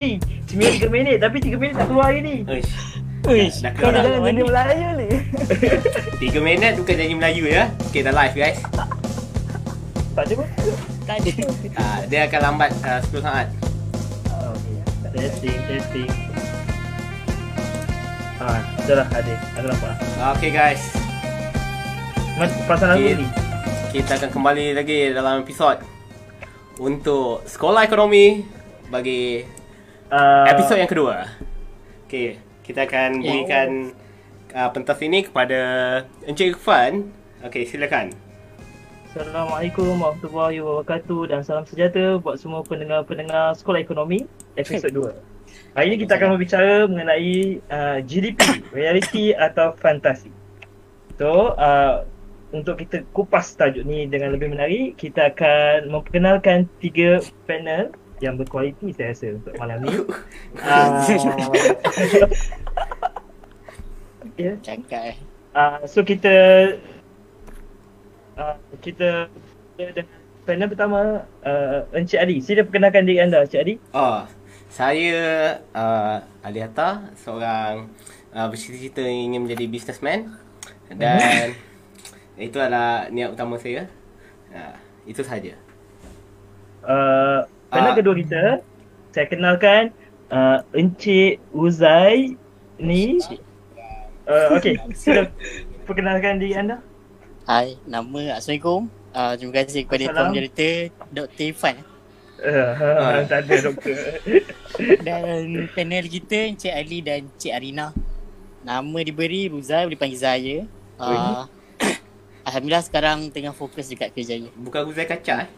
9 3 minit tapi 3 minit tak keluar hari ni. Uish. Uish, Dah jangan jadi Melayu ni. 3 minit bukan nyanyi Melayu ya. Okay, dah live guys. Tak ada pun. Tak ada. Ah, dia akan lambat uh, 10 saat. Oh, okay. Testing, testing. Ah, dah lah ada. Aku nampak. Okay guys. Mas, pasal lagu Okay. ni. Kita akan kembali lagi dalam episod untuk sekolah ekonomi bagi Uh, episod yang kedua. Okay, kita akan Ya. berikan uh, pentas ini kepada Encik Irfan. Okay, silakan. Assalamualaikum warahmatullahi wabarakatuh dan salam sejahtera buat semua pendengar-pendengar Sekolah Ekonomi episod 2. Hari ini kita akan berbicara mengenai uh, GDP, realiti atau fantasi. So, uh, untuk kita kupas tajuk ni dengan lebih menarik, kita akan memperkenalkan tiga panel yang berkualiti saya rasa untuk malam ni. Uh, ya, eh. Uh, so kita uh, kita dengan panel pertama uh, Encik Ali. Sila perkenalkan diri anda Encik Ali. Oh, saya uh, Ali Hatta, seorang uh, bercita-cita ingin menjadi businessman dan itu adalah niat utama saya. Uh, itu sahaja. Uh, panel Ah. kedua kita saya kenalkan uh, Encik Uzai ni. Uh, okay, sila perkenalkan diri anda. Hai, nama Assalamualaikum. Uh, terima kasih kepada. Tuan Moderator Dr. Irfan. Uh, Ah. tak ada doktor. Dan panel kita Encik Ali dan Encik Arina. Nama diberi Ruzai, boleh panggil Zaya. Uh, Alhamdulillah sekarang tengah fokus dekat kerjaya. Bukan Guzai Kacak eh?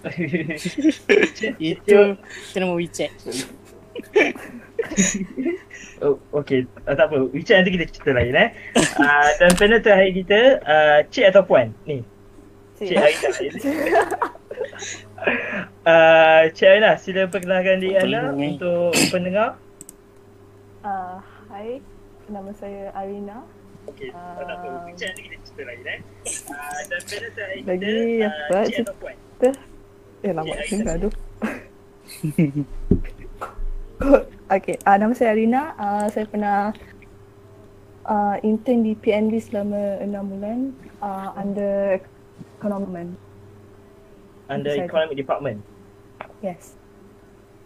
Itu itu nama WeChat. Oh, okay, uh, tak apa. Richard nanti kita cerita lain eh. Uh, dan panel terakhir kita, uh, Cik atau Puan? Ni, Cik Aida. uh, Cik Aida, sila perkenalkan diri anda eh. untuk pendengar. Uh, hai, nama saya Arina. Okay, tak apa. Richard nanti kita cerita lain eh. Uh, dan panel terakhir kita, Lagi uh, apa Cik atau Puan? Eh, lama sih Aida. aduh. okay, uh, nama saya Arina. Uh, saya pernah uh, intern di PNB selama 6 bulan uh, under economy. Under Saya- Economic Department. Yes.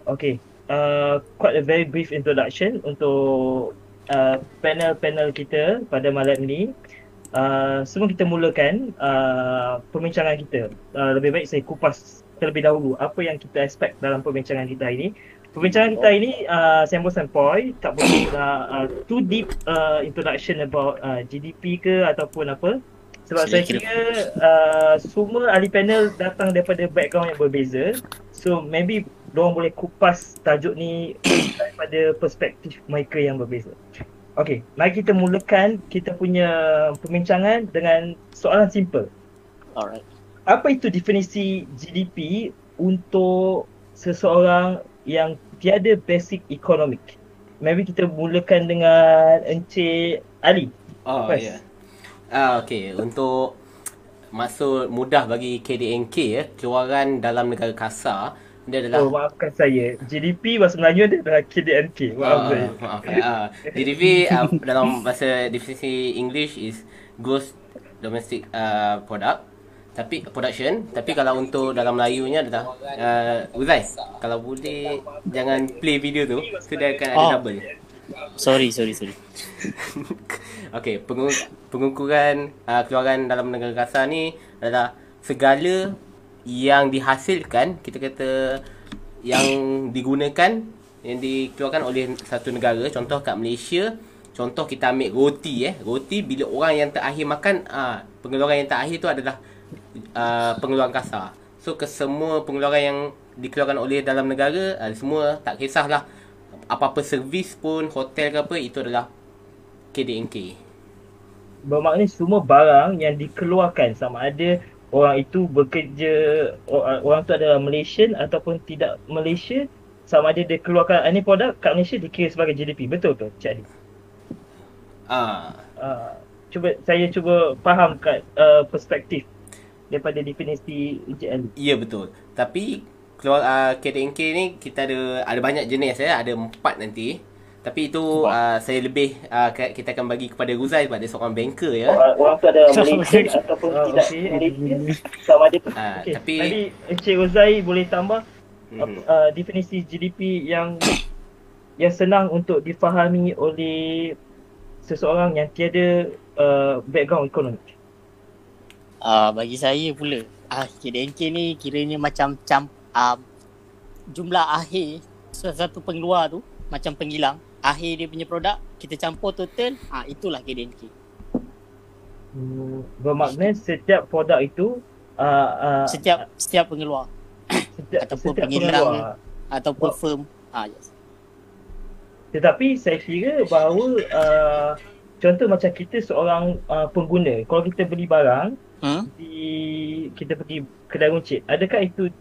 Okay, uh, quite a very brief introduction untuk uh, panel-panel kita pada malam ini. Uh, sebelum kita mulakan uh, perbincangan kita, uh, lebih baik saya kupas terlebih dahulu apa yang kita expect dalam perbincangan kita ini. Perbincangan kita hari ini, uh, sample sampai, tak boleh uh, uh, too deep uh, introduction about uh, GDP ke ataupun apa. Sebab saya kira uh, semua ahli panel datang daripada background yang berbeza. So maybe diorang boleh kupas tajuk ni daripada perspektif mereka yang berbeza. Okay, mari kita mulakan kita punya perbincangan dengan soalan simple. Alright. Apa itu definisi GDP untuk seseorang yang tiada basic economic? Maybe kita mulakan dengan Encik Ali. Oh, ya. Yeah. Ah, okay. Untuk maksud mudah bagi KDNK ya, keluaran dalam negara kasar dia adalah Oh, maafkan saya. GDP bahasa Melayu dia adalah KDNK. Maaf Ah, saya. maaf ya. Ah, GDP uh, dalam bahasa definisi English is gross domestic uh, product. Tapi production, tapi kalau untuk dalam Melayunya adalah uh, Uzai, kalau boleh jangan play video tu, tu dia akan ada Oh. double. Sorry, sorry, sorry. Okey, pengu- pengukuran uh, keluaran dalam negara kasar ni adalah segala yang dihasilkan, kita kata yang digunakan yang dikeluarkan oleh satu negara, contoh kat Malaysia, contoh kita ambil roti eh. Roti bila orang yang terakhir makan, ah pengeluaran yang terakhir tu adalah uh, pengeluaran kasar. So ke semua pengeluaran yang dikeluarkan oleh dalam negara, uh, semua tak kisahlah apa-apa servis pun, hotel ke apa, itu adalah KDNK. Bermakna semua barang yang dikeluarkan sama ada orang itu bekerja or- orang tu adalah Malaysian ataupun tidak Malaysia sama ada dia keluarkan any produk kat Malaysia dikira sebagai GDP. Betul ke Cik? Ah, Uh, cuba saya cuba faham kat uh, perspektif daripada definisi Ali. ya betul. Tapi keluar uh, KDNK ni kita ada ada banyak jenis ya, ada empat nanti. Tapi itu uh, saya lebih uh, kita akan bagi kepada Ruzai sebab dia seorang banker ya. Orang, orang tu ada Malaysia ataupun Ah, tidak okey. Malaysia sama ada. Ah, Okey, tapi- Tadi Encik Rozai boleh tambah Mhm. uh, definisi GDP yang yang senang untuk difahami oleh seseorang yang tiada uh, background ekonomi. Uh, bagi saya pula, ah KDNK ni kiranya macam cam, uh, jumlah akhir satu pengeluar tu macam penghilang. Akhir dia punya produk, kita campur total, ah itulah KDNK. Hmm, bermakna setiap produk itu uh, uh, Setiap setiap pengeluar setiap, ataupun setiap penghilang. pengeluar. ataupun Oh. firm. Ah yes. Tetapi saya kira bahawa uh, contoh macam kita seorang uh, pengguna, kalau kita beli barang Hmm? di kita pergi kedai runcit, adakah itu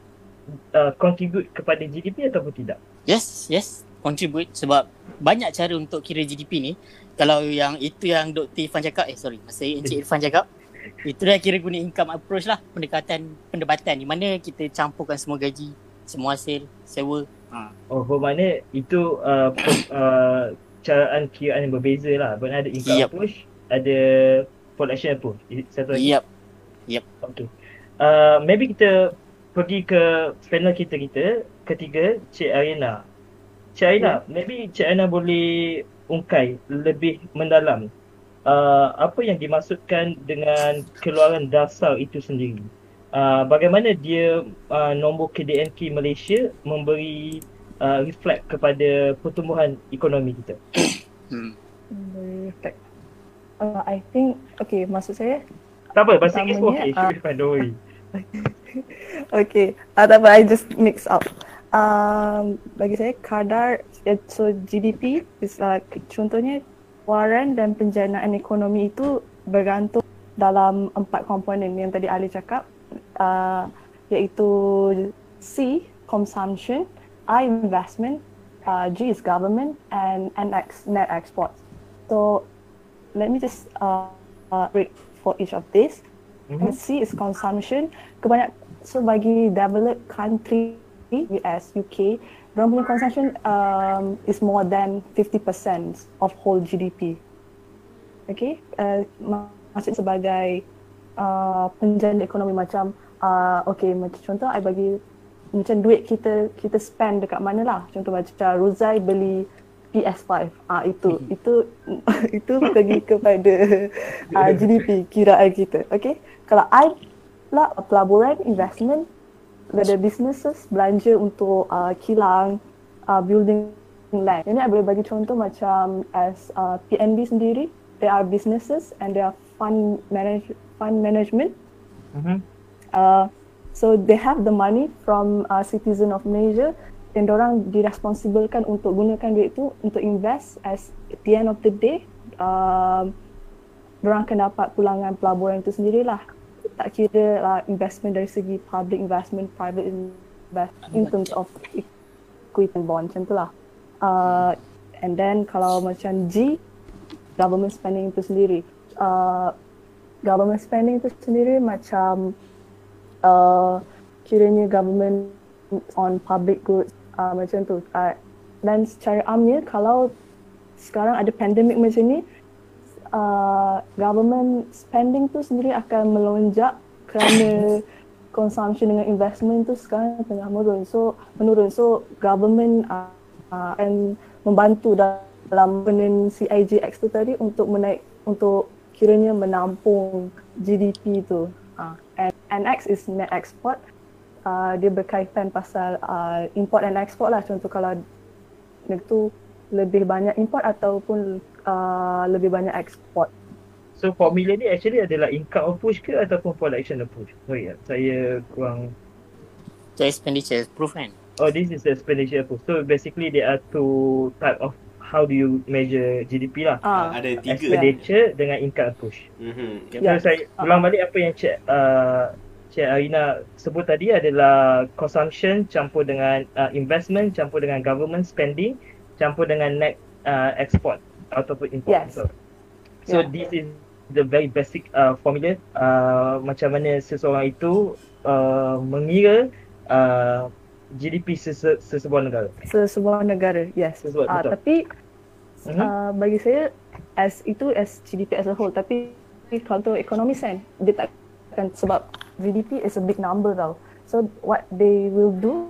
uh, contribute kepada GDP ataupun tidak? Yes, yes. Contribute sebab banyak cara untuk kira GDP ni. Kalau yang itu yang Dr. Irfan cakap, eh sorry, masa Encik Irfan cakap, itu dah kira guna income approach lah. Pendekatan pendebatan di mana kita campurkan semua gaji, semua hasil, sewa. Ha. Oh, bermakna itu uh, uh, caraan kiraan yang berbeza lah. Bermakna ada income Yup. approach, ada production approach. Satu lagi. Yep. Okay. Uh, maybe kita pergi ke panel kita kita ketiga Cik Arina. Cik Arina, maybe Cik Arina boleh ungkai lebih mendalam uh, apa yang dimaksudkan dengan keluaran dasar itu sendiri. Uh, bagaimana dia uh, nombor KDNK Malaysia memberi uh, reflect kepada pertumbuhan ekonomi kita. Hmm. Reflect. Uh, I think, okay, maksud saya, Tak apa, bahasa Inggeris pun okey. ah. Should be fine, don't worry. okay, uh, tak apa, I just mix up. Um, bagi saya, kadar, eh, so GDP, is like, contohnya, waran dan penjanaan ekonomi itu bergantung dalam empat komponen yang tadi Ali cakap, uh, iaitu C, consumption, I, investment, uh, G is government, and NX, net export. So, let me just uh, uh, break for each of these. Mhm. And C is consumption. Kebanyak so bagi developed country US, UK, punya consumption um, is more than 50% of whole GDP. Okay, uh, ma- maksud sebagai uh, penjana ekonomi macam uh, okay macam contoh I bagi macam duit kita kita spend dekat mana lah. Contoh macam Rozai beli PS5. Ah itu itu itu pergi kepada uh, GDP kiraan kita. Okay. Kalau I lah pelaburan investment ada businesses belanja untuk uh, kilang uh, building land. Ini I boleh bagi contoh macam as uh, PNB sendiri, they are businesses and they are fund manage fund management. Mhm. Uh, so they have the money from uh, citizen of Malaysia dan orang diresponsiblekan untuk gunakan duit itu untuk invest as at the end of the day um, orang akan dapat pulangan pelaburan itu sendirilah. Tak kira lah investment dari segi public investment private investment in terms of equity and bond macam tu lah. Uh, and then kalau macam G government spending itu sendiri. Uh, government spending itu sendiri macam uh, kiranya government on public goods uh, macam tu. Uh, dan secara amnya kalau sekarang ada pandemik macam ni, uh, government spending tu sendiri akan melonjak kerana consumption dengan investment tu sekarang tengah menurun. So menurun. So government uh, akan membantu dalam benen CIJX tu tadi untuk menaik untuk kiranya menampung GDP tu. Uh, and NX is net export. Uh, dia berkaitan pasal uh, import and export lah. Contoh kalau itu lebih banyak import ataupun uh, lebih banyak ekspor. So formula ni actually adalah income approach ke ataupun production approach? Sorry, ya, saya kurang So expenditure proof kan? Oh, this is the expenditure approach. So basically there are two type of how do you measure GDP lah. Ah, ada tiga. Expenditure dengan income approach. Mhm. So Ya. saya ulang balik apa yang Cik uh, Cik Arina sebut tadi adalah consumption campur dengan uh, investment campur dengan government spending campur dengan net uh, export ataupun import. Yes. So, so Yeah. this is the very basic uh, formula uh, macam mana seseorang itu uh, mengira uh, GDP sese, sesebuah negara. sesebuah negara. Yes. Sesebuah, Ah, betul. tapi Mhm. uh, bagi saya as itu as GDP as a whole tapi kalau untuk ekonomi kan dia tak akan sebab GDP is a big number tau. So what they will do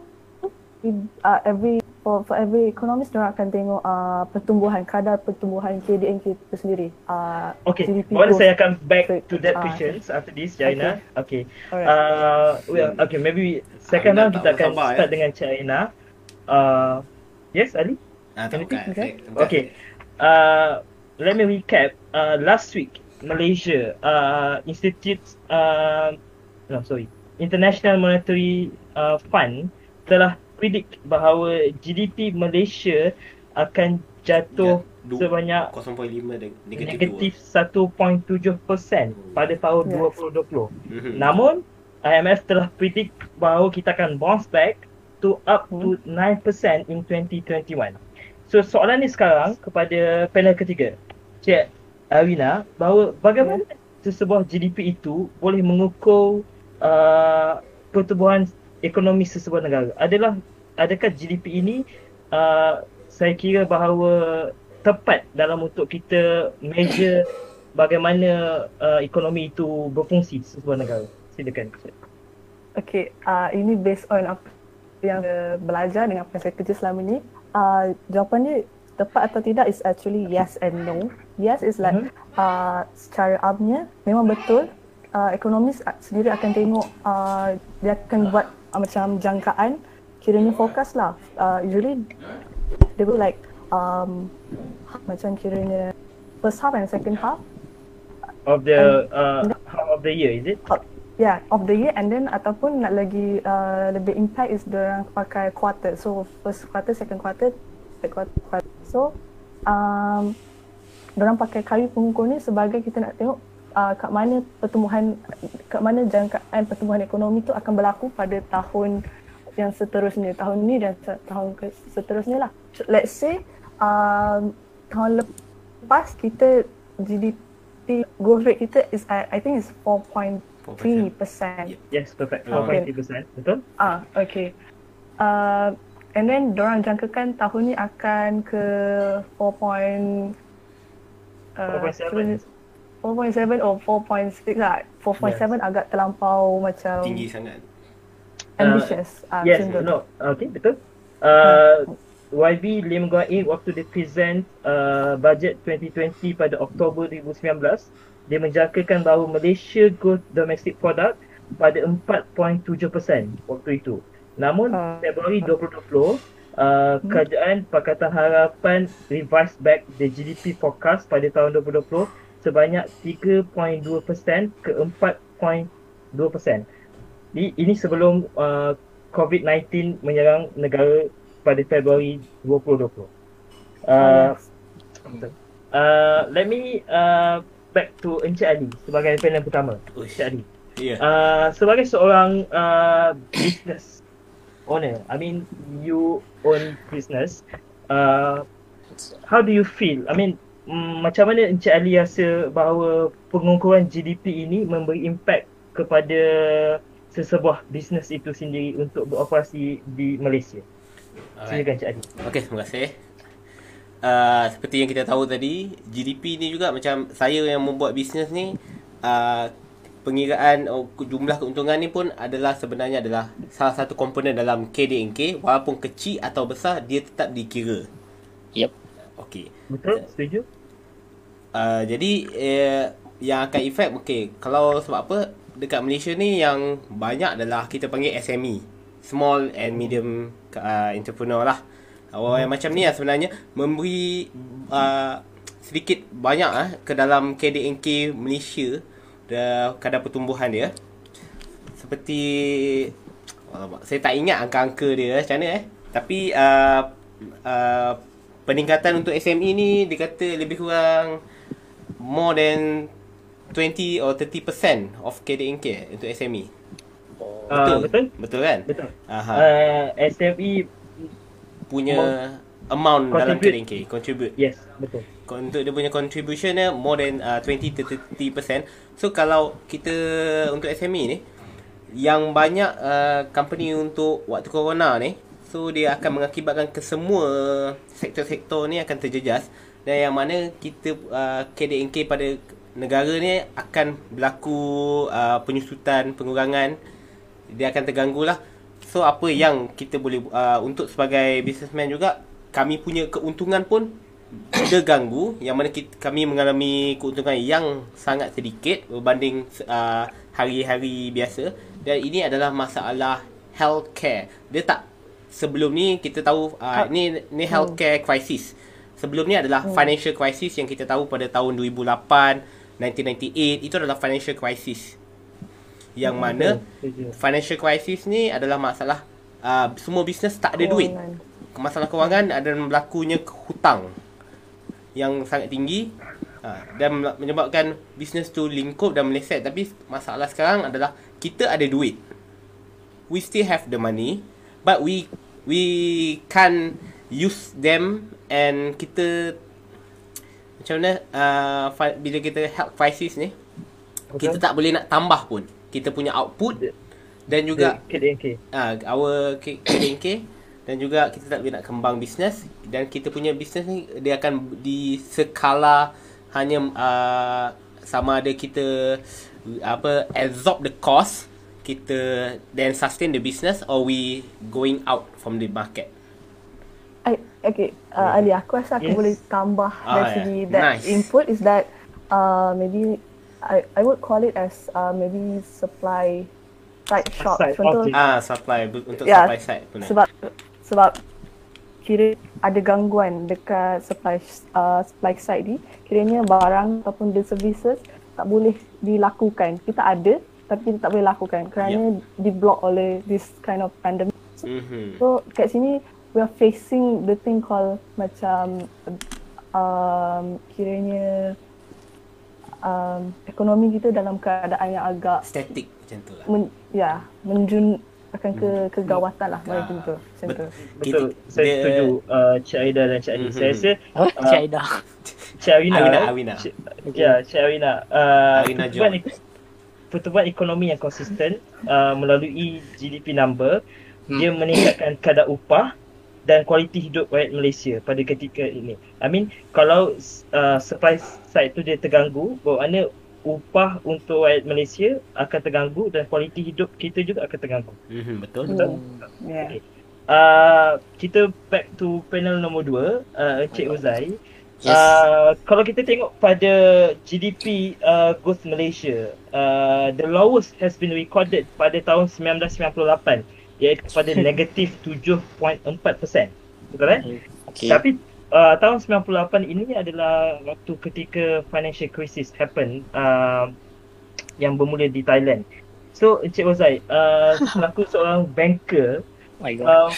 uh, every for, for every economist mereka akan tengok uh, pertumbuhan kadar pertumbuhan KDNK itu sendiri. Uh, Okay, GDP boleh growth. saya akan back to that Ah, questions after this, Jaina. Okay. Alright. Uh, well, okay, maybe second round kita akan bersabar, start eh? dengan Cik Aina. Uh, yes, Ali? Ah, tak. Okay. Saya- Okay. Uh, let me recap. Uh, last week, Malaysia uh, Institute, uh, no sorry, International Monetary uh, Fund telah predict bahawa GDP Malaysia akan jatuh Ya, sebanyak 0.5 dan negatif, negatif 1.7% pada tahun Yes. 2020. Mhm. Namun IMF telah predict bahawa kita akan bounce back to up to Hmm. 9% in 2021. So soalan ni sekarang kepada panel ketiga. Cik Arina, bahawa bagaimana sesebuah GDP itu boleh mengukur uh, pertumbuhan ekonomi sesebuah negara? Adalah adakah GDP ini uh, saya kira bahawa tepat dalam untuk kita measure bagaimana uh, ekonomi itu berfungsi sesebuah negara? Silakan. Okay, uh, ini based on apa yang saya belajar dengan apa yang saya kerja selama ni. Uh, jawapannya tepat atau tidak is actually yes and no. Yes is like Mhm. uh, secara amnya memang betul uh, ekonomis sendiri akan tengok uh, dia akan buat uh, macam jangkaan kiranya forecast lah. Uh, usually they will like um, macam kiranya first half and second half of the uh, half of the year is it? of, yeah of the year and then ataupun nak lagi uh, lebih impact is orang pakai quarter so first quarter second quarter third quarter, quarter. so um orang pakai kayu pengukur ni sebagai kita nak tengok uh, kat mana pertumbuhan kat mana jangkaan pertumbuhan ekonomi tu akan berlaku pada tahun yang seterusnya tahun ni dan tahun ke seterusnya lah let's say um, tahun lepas kita GDP growth rate kita is I, I think is 4.3 percent. Yeah. Yes, perfect. Okay. 4.3%. Betul? Ah, okay. Uh, and then dorang jangkakan tahun ni akan ke 4. Point, uh, 4.7. 4.7 or 4.6 lah. 4.7 agak terlampau macam Tinggi sangat. ambitious. Ah, Yes, macam tu. no. Okay, betul. Uh, YB Lim Guan Eng waktu dia present uh, budget 2020 pada Oktober 2019, dia menjangkakan bahawa Malaysia growth domestic product pada 4.7% waktu itu. Namun Ah. Februari 2020, uh, kerajaan Pakatan Harapan revise back the GDP forecast pada tahun 2020 sebanyak 3.2% ke 4.2%. Ini, ini sebelum uh, COVID-19 menyerang negara pada Februari 2020. Uh, uh, let me uh, back to Encik Ali sebagai panel pertama. Uish. Encik Ali. Ya. Uh, sebagai seorang uh, business owner, I mean you own business, uh, how do you feel? I mean mm, macam mana Encik Ali rasa bahawa pengukuran GDP ini memberi impact kepada sesebuah bisnes itu sendiri untuk beroperasi di Malaysia? Alright. Silakan Encik Ali. Okey, terima kasih. Uh, seperti yang kita tahu tadi, GDP ni juga macam saya yang membuat bisnes ni, uh, pengiraan oh, jumlah keuntungan ni pun adalah sebenarnya adalah salah satu komponen dalam KDNK walaupun kecil atau besar dia tetap dikira. Yep. Okey. Betul? Setuju? Uh, jadi uh, yang akan efek okey kalau sebab apa dekat Malaysia ni yang banyak adalah kita panggil SME small and medium uh, entrepreneur lah orang yang macam ni lah sebenarnya memberi uh, sedikit banyak ah ke dalam KDNK Malaysia kadar pertumbuhan dia seperti Alamak, saya tak ingat angka-angka dia macam mana eh tapi uh, uh, peningkatan untuk SME ni dia kata lebih kurang more than 20 or 30% of KDNK untuk SME. Ah, betul? Betul kan? Betul. Aha. Uh, SME, punya amount dalam Contribute. KDNK contribute. yes, betul. Untuk dia punya contribution dia more than uh, 20 to 30%. So kalau kita untuk SME ni yang banyak uh, company untuk waktu corona ni so dia akan mengakibatkan kesemua sektor-sektor ni akan terjejas. Dan yang mana kita uh, KDNK pada negara ni akan berlaku uh, penyusutan pengurangan. Dia akan terganggu lah. So apa yang kita boleh uh, untuk sebagai businessman juga kami punya keuntungan pun terganggu yang mana kita, kami mengalami keuntungan yang sangat sedikit berbanding uh, hari-hari biasa. Dan ini adalah masalah healthcare. Dia tak sebelum ni kita tahu uh, ni ni healthcare crisis. Sebelum ni adalah financial crisis yang kita tahu pada tahun 2008 1998 itu adalah financial crisis. Yang Hmm, mana setuju. financial crisis ni adalah masalah uh, semua bisnes tak ada duit. Masalah kewangan ada berlakunya hutang yang sangat tinggi. Ha, dan menyebabkan bisnes tu lingkup dan meleset. Tapi masalah sekarang adalah kita ada duit. We still have the money but we we can use them and kita macam mana uh, fi- bila kita health crisis ni kita tak boleh nak tambah pun. Kita punya output dan juga KDNK. ah uh, our KDNK dan juga kita tak boleh nak kembang bisnes dan kita punya bisnes ni dia akan di skala hanya uh, sama ada kita apa absorb the cost kita then sustain the business or we going out from the market I, okay, uh, Ali, aku rasa aku Yes. boleh tambah Ah, dari yeah. segi that Nice. input is that uh, maybe I I would call it as uh, maybe supply side shop. Side, Contoh, okay. ah supply untuk Ya, supply side pun sebab sebab kira ada gangguan dekat supply uh, supply side ni kiranya barang ataupun the services tak boleh dilakukan. Kita ada tapi kita tak boleh lakukan. Kerana di block oleh this kind of pandemic. Mhm so kat sini we are facing the thing called macam um, kiranya um, ekonomi kita dalam keadaan yang agak static macam tu lah. men, ya menjun akan ke kegawatan lah macam tu macam tu Betul. Kita- Saya dia- setuju uh, Cik Aida dan Cik Adi. Mhm. Saya rasa Oh, Ah. Cik Aida. Cik Awina. Awina, eh? Awina. Cik, ya, Cik Awina. Uh, Awina pertumbuhan, John. ek- pertumbuhan ekonomi yang konsisten uh, melalui GDP number Hmm. dia meningkatkan kadar upah dan kualiti hidup rakyat Malaysia pada ketika ini. I mean kalau uh, supply side tu dia terganggu, bermakna upah untuk rakyat Malaysia akan terganggu dan kualiti hidup kita juga akan terganggu. mhm betul Betul? yeah. Okay. Uh, kita back to panel nombor 2, uh, Encik Uzai. Yes. Uh, kalau kita tengok pada GDP uh, growth Malaysia, uh, the lowest has been recorded pada tahun 1998 iaitu pada negatif 7.4%. Betul eh? Okay. Tapi uh, tahun 98 ini adalah waktu ketika financial crisis happen uh, yang bermula di Thailand. So Encik Uzai, uh, selaku seorang banker, Oh my god. uh,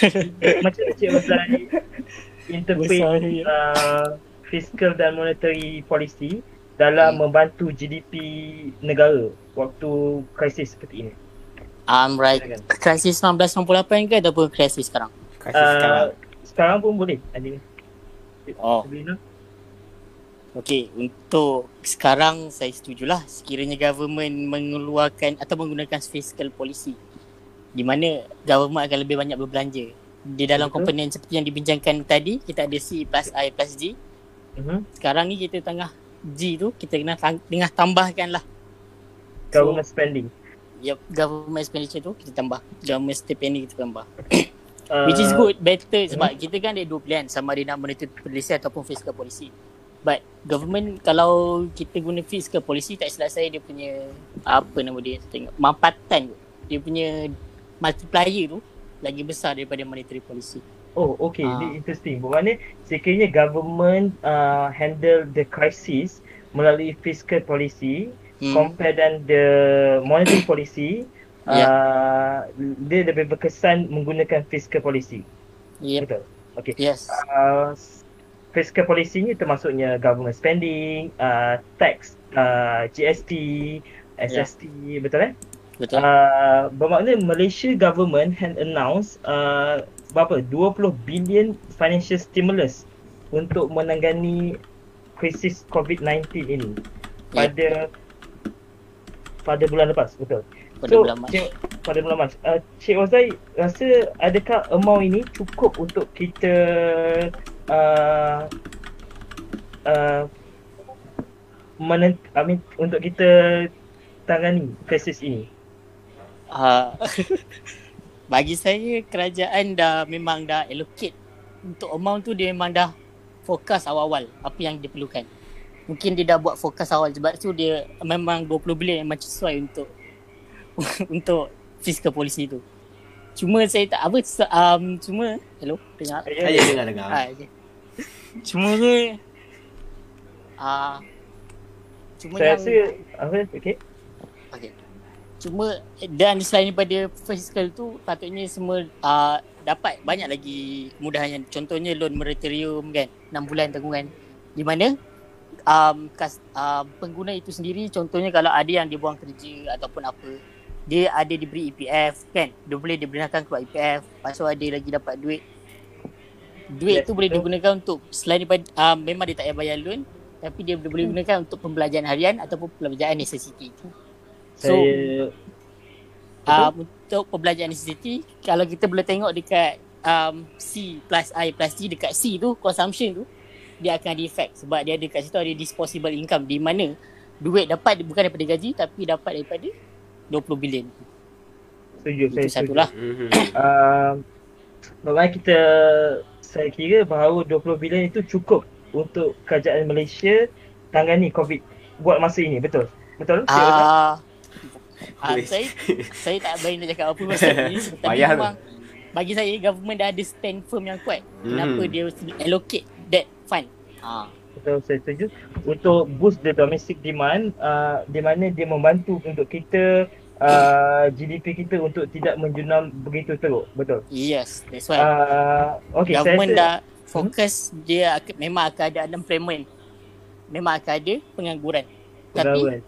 macam Encik Uzai interpret uh, fiscal dan monetary policy dalam membantu GDP negara waktu krisis seperti ini? Um, right. Krisis 1998 ke ataupun krisis sekarang? krisis Uh, sekarang sekarang pun boleh. Adil. Oh, Sabrina? okey. Untuk sekarang saya setujulah sekiranya government mengeluarkan atau menggunakan fiscal policy di mana government akan lebih banyak berbelanja. Di dalam Betul. komponen seperti yang dibincangkan tadi, kita ada C plus I plus G. Mhm. Sekarang ni kita tengah G tu, kita kena tengah tambahkan lah. Government spending. Yep, government expenditure tu kita tambah. Government stipend kita tambah. Uh, Which is good, better sebab kita kan ada dua pilihan sama ada nak monetary policy ataupun fiscal policy. But government kalau kita guna fiscal policy tak silap saya dia punya apa nama dia tengok mampatan. Dia punya multiplier tu lagi besar daripada monetary policy. Oh, okay. Ah. Ini interesting. Bermakna sekiranya government uh, handle the crisis melalui fiscal policy Hmm. compare than the monetary policy, uh, dia lebih berkesan menggunakan fiscal policy. Yep. Betul. Okay. Yes. Uh, fiscal policy ni termasuknya government spending, uh, tax, uh, GST, SST, betul eh? Betul. Uh, bermakna Malaysia government had announced uh, berapa 20 billion financial stimulus untuk menangani krisis COVID-19 ini pada pada bulan lepas betul. Pada So, bulan Mac. Cik, pada bulan Mac. Uh, Cik Ozai rasa adakah amount ini cukup untuk kita uh, uh, menent, I mean, untuk kita tangani krisis ini? Uh, bagi saya kerajaan dah memang dah allocate untuk amount tu dia memang dah fokus awal-awal apa yang diperlukan. Mungkin dia dah buat fokus awal sebab tu dia memang 20 bilion memang sesuai untuk untuk fiscal policy tu. Cuma saya tak apa um, cuma hello dengar Ya, Saya dengar dengar. Ah, okay. Cuma ni ah cuma Saya yang rasa, apa, okay. okay. Cuma dan selain daripada fiscal tu patutnya semua uh, dapat banyak lagi kemudahan yang contohnya loan moratorium kan 6 bulan tanggungan di mana um, kas, uh, pengguna itu sendiri contohnya kalau ada yang dia buang kerja ataupun apa dia ada diberi EPF kan? Dia boleh dibenarkan keluar EPF lepas tu ada lagi dapat duit. Duit Yes, tu boleh digunakan untuk selain daripada um, memang dia tak payah bayar loan tapi dia boleh gunakan untuk pembelajaran harian ataupun pembelajaran necessity. So, Saya, uh, untuk pembelajaran necessity kalau kita boleh tengok dekat um, C plus I plus G dekat C tu consumption tu dia akan ada effect. Sebab dia ada kat situ ada disposable income. Di mana duit dapat bukan daripada gaji tapi dapat daripada 20 bilion. setuju, saya Itu setuju. satulah. Mhm. uh, Bagaimana kita saya kira bahawa 20 bilion itu cukup untuk kerajaan Malaysia tangani COVID buat masa ini, betul? Betul? Ozan? Ah uh, saya saya tak berani nak cakap apa pasal ni tapi tu. memang bagi saya government dah ada stand firm yang kuat. Kenapa Mhm. dia allocate that fund? Ah Betul, saya setuju. Untuk boost the domestic demand, uh, di mana dia membantu untuk kita uh, GDP kita untuk tidak menjunam begitu teruk, betul? yes, that's why. Uh, okay, saya government rasa, dah fokus dia akan, memang akan ada unemployment. Memang akan ada pengangguran. Tapi Pegawai.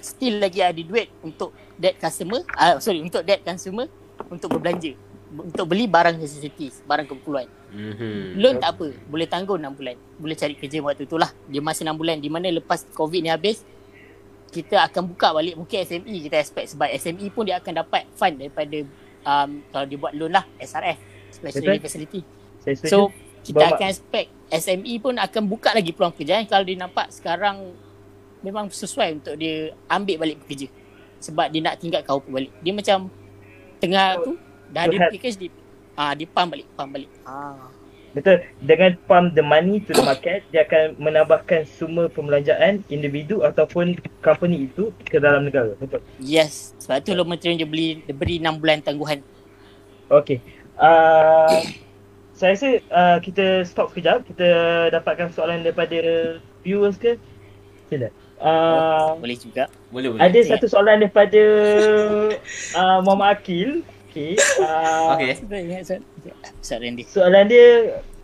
still lagi ada duit untuk debt customer, ah sorry untuk debt consumer untuk berbelanja. Untuk beli barang necessities, barang keperluan. Mhm. Loan tak apa, boleh tanggung 6 bulan. Boleh cari kerja waktu tu lah. Dia masih 6 bulan di mana lepas COVID ni habis kita akan buka balik mungkin SME kita expect sebab SME pun dia akan dapat fund daripada um, kalau dia buat loan lah SRF Special Betul. Facility Saya. So kita Bawa- akan expect SME pun akan buka lagi peluang pekerjaan kalau dia nampak sekarang memang sesuai untuk dia ambil balik pekerja. Sebab dia nak tinggal kau balik. Dia macam tengah tu dah to ada package di ah di pump balik, pump balik. Ah. Betul. Dengan pump the money to the market, dia akan menambahkan semua pembelanjaan individu ataupun company itu ke dalam negara. Betul. Yes. Sebab tu loan material dia beli dia beri 6 bulan tangguhan. Okey. Uh, saya rasa uh, kita stop sekejap. Kita dapatkan soalan daripada viewers ke? Tidak. Uh, Boleh juga. Boleh boleh. ada satu soalan daripada uh, Muhammad Akil. Okey. Uh, Okey. Cuba ingat soalan, soalan dia. Soalan dia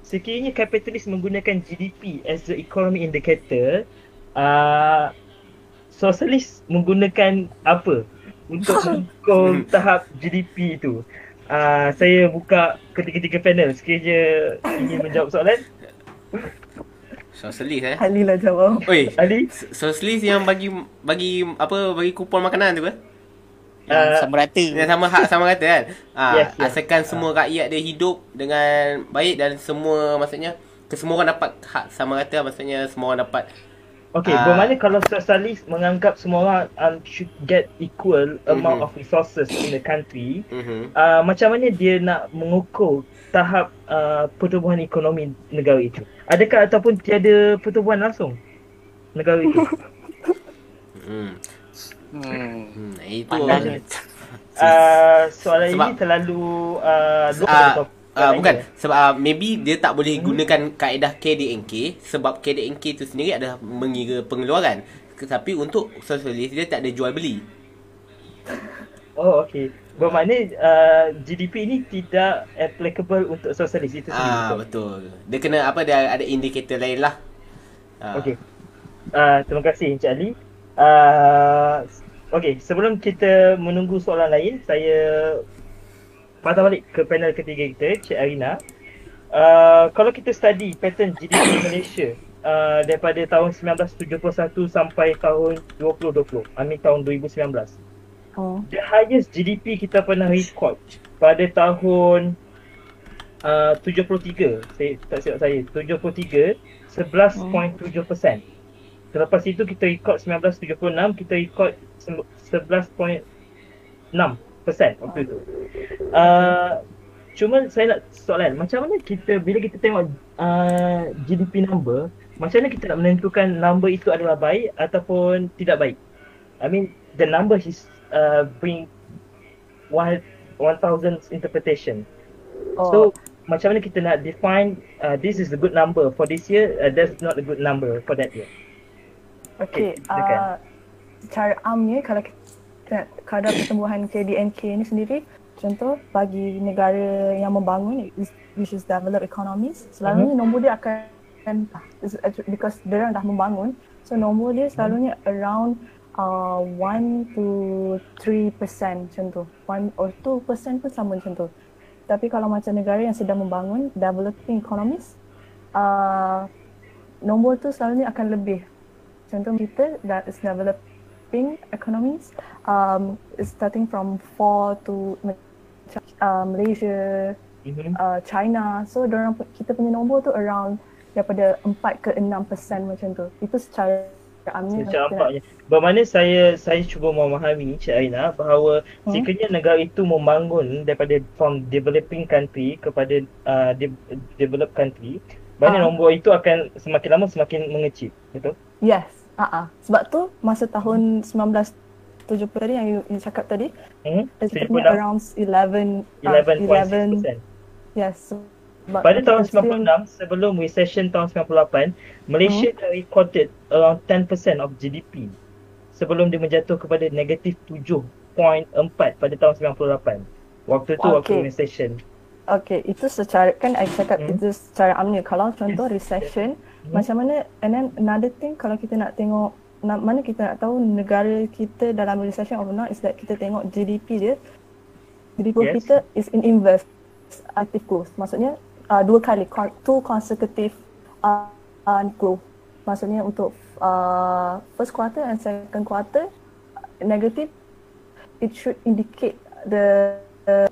sekiranya kapitalis menggunakan GDP as the economy indicator, uh, sosialis menggunakan apa untuk mengukur tahap GDP itu? Uh, saya buka ketiga-tiga panel sekiranya ingin menjawab soalan. Sosialis eh. Ali lah jawab. Oi, Ali? sosialis yang bagi bagi apa bagi kupon makanan tu ke? Yang Uh, sama rata. Yang sama hak sama kata kan. Ah, Yes, yes. asalkan semua rakyat dia hidup dengan baik dan semua maksudnya ke semua orang dapat hak sama rata maksudnya semua orang dapat Okay, Ah. bermakna kalau sosialis menganggap semua orang um, should get equal amount Mhm. of resources in the country, mhm. uh, macam mana dia nak mengukur tahap uh, pertumbuhan ekonomi negara itu? Adakah ataupun tiada pertumbuhan langsung negara itu? Hmm. Hmm. hmm. Itu Pandang. uh, soalan Sebab- ini terlalu uh, Ah, dari topik. Ah bukan sebab uh, maybe dia tak boleh Hmm. gunakan kaedah KDNK sebab KDNK tu sendiri adalah mengira pengeluaran tetapi untuk sosialis dia tak ada jual beli. Oh, okey. Bermakna uh, GDP ini tidak applicable untuk sosialis itu sendiri. Ah betul? betul. Dia kena apa dia ada indikator lain lah. Ah. Okey. Uh, terima kasih Encik Ali. Uh, Okey, sebelum kita menunggu soalan lain, saya patah balik ke panel ketiga kita, Cik Arina. Uh, kalau kita study pattern GDP Malaysia uh, daripada tahun 1971 sampai tahun 2020, I mean tahun 2019. Oh. the highest GDP kita pernah record pada tahun uh, 73 saya tak silap saya 73 11.7%. Selepas itu kita record 1976 kita record se- 11.6% waktu itu. Uh, cuma saya nak soalan macam mana kita bila kita tengok uh, GDP number macam mana kita nak menentukan number itu adalah baik ataupun tidak baik? I mean the number is uh, bring one 1000 interpretation. Oh. So macam mana kita nak define uh, this is a good number for this year, uh, that's not a good number for that year. Okay, silakan. uh, cara amnya kalau kita kadar pertumbuhan KDNK ni sendiri, contoh bagi negara yang membangun, which is developed economies, selalunya nombor dia akan, because dia orang dah membangun, so nombor dia selalunya around uh, 1 to 3% macam tu. 1 or 2% pun sama macam tu. Tapi kalau macam negara yang sedang membangun, developing economies, uh, nombor tu selalunya akan lebih contoh kita that is developing economies um, is starting from 4 to uh, Malaysia, Mm-hmm. uh, China. So orang kita punya nombor tu around daripada 4 ke 6% macam tu. Itu secara. Secara nampaknya. Bermakna saya saya cuba memahami Cik Aina bahawa Hmm. sekiranya negara itu membangun daripada from developing country kepada uh, de- developed country, maknanya Ah. nombor itu akan semakin lama semakin mengecil. Betul? Yes. Uh-uh. Sebab tu masa tahun 1970 tadi yang you, you cakap tadi, Hmm? kita 76, punya around 11 uh, 11.6%. Yes. Sebab Pada tahun still- 96 sebelum recession tahun 98, Malaysia Hmm. dah recorded around 10% of GDP sebelum dia menjatuh kepada negatif 7.4 pada tahun 98. Waktu tu waktu Okay. recession. Okay, itu secara kan I cakap Hmm. itu secara amnya. Kalau contoh Yes. recession, Hmm. macam mana and then another thing kalau kita nak tengok na, mana kita nak tahu negara kita dalam recession or not is that kita tengok GDP dia. GDP Yes. kita is in inverse active growth. Maksudnya uh, dua kali two consecutive uh, uh, growth. Maksudnya untuk uh, first quarter and second quarter negative it should indicate the, the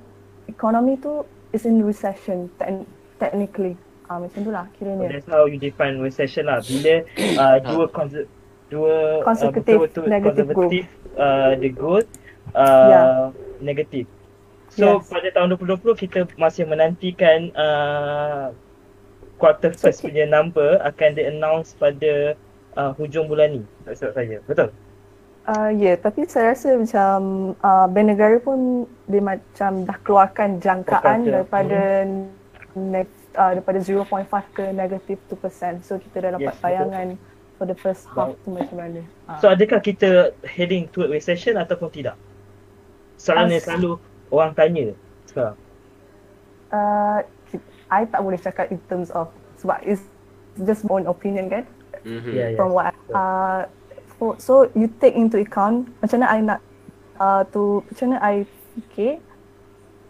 economy tu is in recession te- technically. Ah macam tu lah kiranya. That's how you define recession lah. Bila uh, dua conse- dua Consecutive uh, betul-betul negative conservative uh, the growth uh, Yeah. negative. So Yes. pada tahun 2020 kita masih menantikan uh, quarter first So, punya number akan di-announce pada uh, hujung bulan ni. Tak silap saya. Betul? Uh, ya, yeah, tapi saya rasa macam uh, bank negara pun dia macam dah keluarkan jangkaan Forecast, daripada ne- uh, daripada 0.5 ke negative 2%. So kita dah dapat Yes, betul. bayangan for the first half tu macam mana. Uh. So adakah kita heading toward recession ataupun tidak? Soalan yang selalu orang tanya sekarang. uh, I tak boleh cakap in terms of sebab it's just my own opinion kan. Mhm. Yeah, yeah. from what uh, for, so you take into account macam mana I nak uh, to macam mana I fikir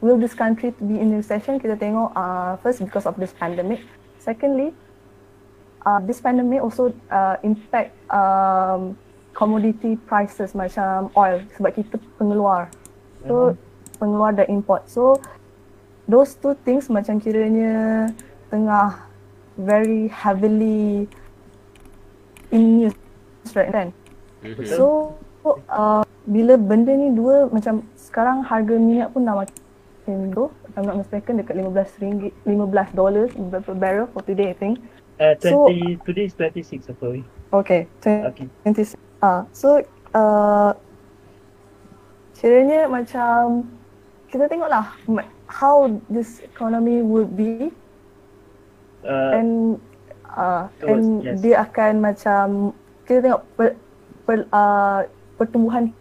will this country to be in recession? Kita tengok uh, first because of this pandemic. Secondly uh, this pandemic also uh, impact um, commodity prices macam oil sebab kita pengeluar. So pengeluar dan import. So those two things macam kiranya tengah very heavily in news right kan Mhm. So uh, bila benda ni dua macam sekarang harga minyak pun dah makin low. If I'm not mistaken dekat 15 ringgit, 15 dollars per barrel for today I think. Uh, 20, So- today is 26 apa? Okay, Okay. 20 ah so uh, kiranya macam kita tengoklah how this economy would be Uh, and uh, Towards- and yes. dia akan macam kita tengok per, per, uh, pertumbuhan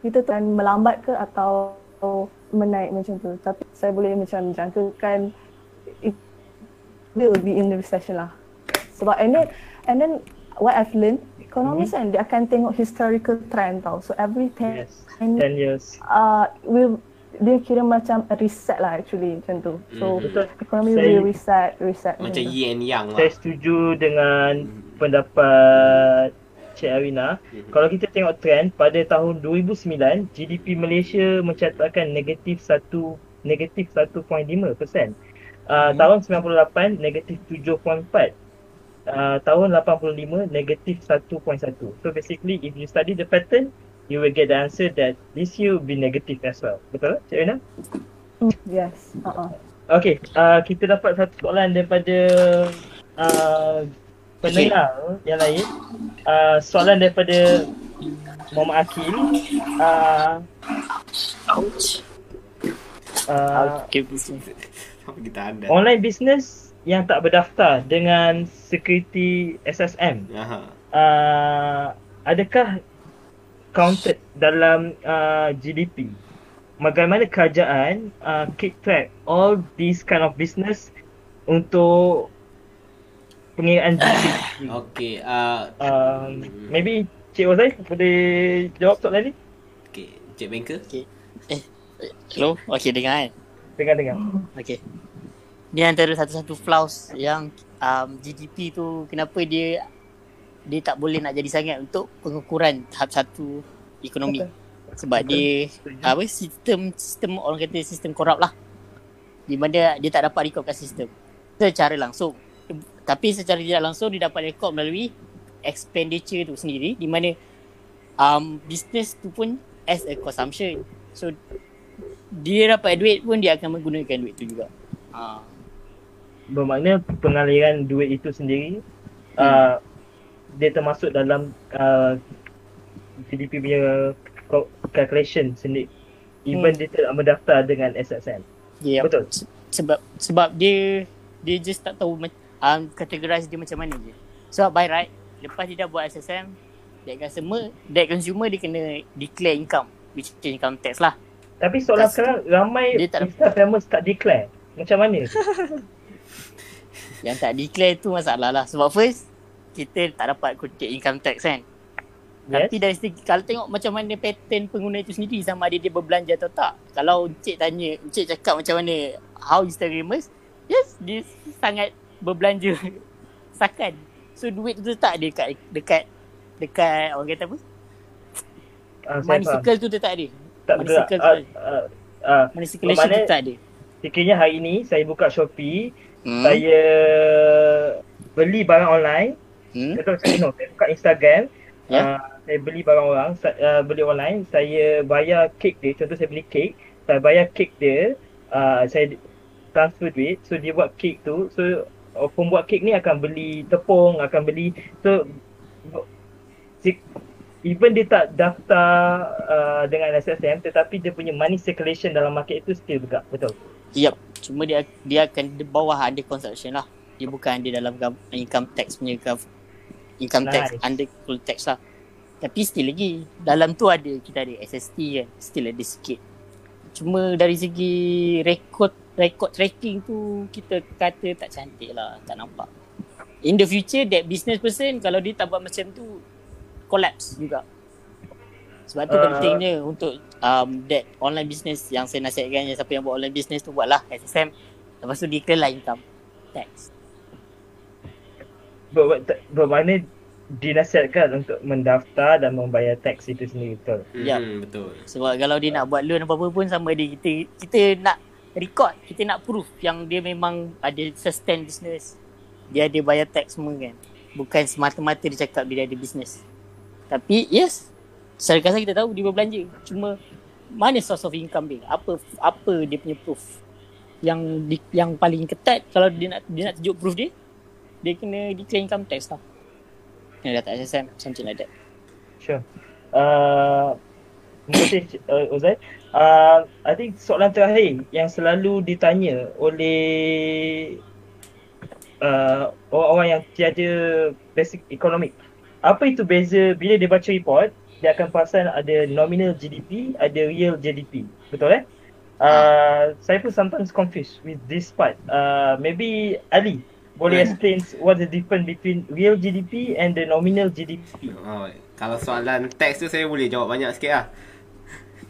kita tu akan melambat ke atau menaik macam tu tapi saya boleh macam jangkakan it will be in the recession lah sebab and then and then what I've learned economists kan dia akan tengok historical trend tau so every 10 yes. 10 years. uh, will dia kira macam a reset lah actually macam tu so Mhm. Betul. economy Saya- will reset reset Macam yin and yang Saya lah. setuju dengan pendapat Cik Arina, kalau kita tengok trend pada tahun 2009, GDP Malaysia mencatatkan negatif 1 negatif 1.5%. Uh, tahun 98 negatif 7.4. Uh, tahun 85 negatif 1.1. So basically if you study the pattern, you will get the answer that this year will be negative as well. Betul tak Cik Arina? Yes. Uh-uh. Okay, uh, kita dapat satu soalan daripada uh, pendengar yang lain. Uh, soalan daripada Muhammad Akil. Uh, Ouch. uh, Okay, business. Kita ada? online business yang tak berdaftar dengan security SSM. Aha. Uh, adakah counted dalam uh, GDP? Bagaimana kerajaan uh, keep track all these kind of business untuk pengiraan GDP? Okey, uh, um, maybe Cik Wazai boleh jawab soalan ni? okey, Cik Banker. Okay. Eh, hello? Okay, dengar kan? Dengar-dengar. Okay. Ni antara satu-satu flaws yang um, GDP tu kenapa dia dia tak boleh nak jadi sangat untuk pengukuran tahap satu ekonomi. Sebab dia apa sistem sistem orang kata sistem korup lah. Di mana dia tak dapat rekodkan sistem secara langsung. Tapi secara tidak langsung dia dapat rekod melalui expenditure tu sendiri di mana um, business tu pun as a consumption. So dia dapat duit pun dia akan menggunakan duit tu juga. Ha. Bermakna pengaliran duit itu sendiri uh, dia termasuk dalam uh, GDP punya cal- calculation sendiri. Even Hmm. dia tidak mendaftar dengan SSM. Yeah. Betul. Se- Sebab sebab dia dia just tak tahu ma- um, categorize dia macam mana je. Sebab by right lepas dia dah buat SSM that customer that consumer dia kena declare income which is income tax lah. Tapi soalan sekarang ramai dia tak Insta famous tak declare. Macam mana? Yang tak declare tu masalah lah. Sebab first kita tak dapat kutip income tax kan. yes. Tapi dari segi kalau tengok macam mana pattern pengguna itu sendiri sama ada dia berbelanja atau tak. Kalau Encik tanya, Encik cakap macam mana how Instagramers, yes dia sangat berbelanja sakan. So duit tu tak ada dekat dekat dekat orang kata apa? Uh, Money faham. circle tu tak ada. Tak money betul. circle Uh, tu. uh, uh, Bermakna- tu tak ada. sekiranya hari ni saya buka Shopee, Hmm. saya beli barang online, Hmm. betul saya no, saya buka Instagram, Ya. uh, saya beli barang orang, uh, beli online, saya bayar kek dia, contoh saya beli kek, saya bayar kek dia, uh, saya transfer duit, so dia buat kek tu, so uh, pembuat kek ni akan beli tepung, akan beli, so even dia tak daftar uh, dengan SSM tetapi dia punya money circulation dalam market itu still juga, betul? Yup. Cuma dia dia akan di bawah under consumption lah. Dia bukan dia dalam income tax punya income tax Nice. under full tax lah. Tapi still lagi dalam tu ada kita ada SST kan. Still ada sikit. Cuma dari segi record record tracking tu kita kata tak cantik lah, tak nampak. In the future that business person kalau dia tak buat macam tu collapse juga. Sebab tu Uh, pentingnya untuk um, that online business yang saya nasihatkan yang siapa yang buat online business tu buatlah SSM. Lepas tu declare lah income tax. Ber- ber- bermakna dinasihatkan untuk mendaftar dan membayar teks itu sendiri betul. Ya. Hmm, betul. Sebab kalau dia nak buat loan apa-apa pun sama ada kita kita nak record, kita nak proof yang dia memang ada sustain business. Dia ada bayar tax semua kan. Bukan semata-mata dia cakap dia ada business. Tapi yes, secara kasar kita tahu dia berbelanja. Cuma mana source of income dia? Apa apa dia punya proof? Yang di, yang paling ketat kalau dia nak dia nak tunjuk proof dia, dia kena declare income tax lah. Kena data SSM, something like that. Sure. Uh, terima kasih uh, Uzai. Uh, I think soalan terakhir yang selalu ditanya oleh uh, orang-orang yang tiada basic economic. Apa itu beza bila dia baca report, dia akan perasan ada nominal GDP, ada real GDP. Betul eh? Uh, saya pun sometimes confused with this part. Uh, maybe Ali boleh explain what the difference between real GDP and the nominal GDP. Oh, kalau soalan teks tu saya boleh jawab banyak sikit lah.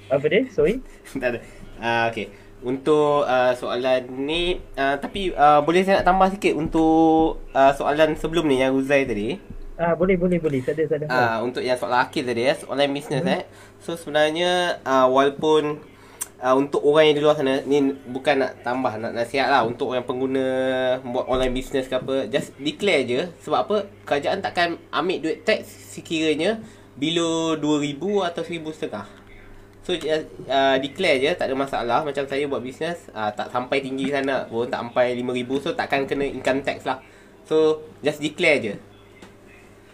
Apa dia? Sorry. tak ada. Uh, okay. Untuk uh, soalan ni, uh, tapi uh, boleh saya nak tambah sikit untuk uh, soalan sebelum ni yang Uzai tadi. Ah boleh boleh boleh. Tak ada tak ada. Ah untuk yang soalan akhir tadi ya, online business eh. So sebenarnya uh, walaupun uh, untuk orang yang di luar sana ni bukan nak tambah nak nasihat lah untuk orang pengguna buat online business ke apa, just declare je sebab apa? Kerajaan takkan ambil duit tax sekiranya below 2000 atau 1500. So uh, declare je tak ada masalah macam saya buat business uh, tak sampai tinggi sana pun tak sampai 5000 so takkan kena income tax lah. So just declare je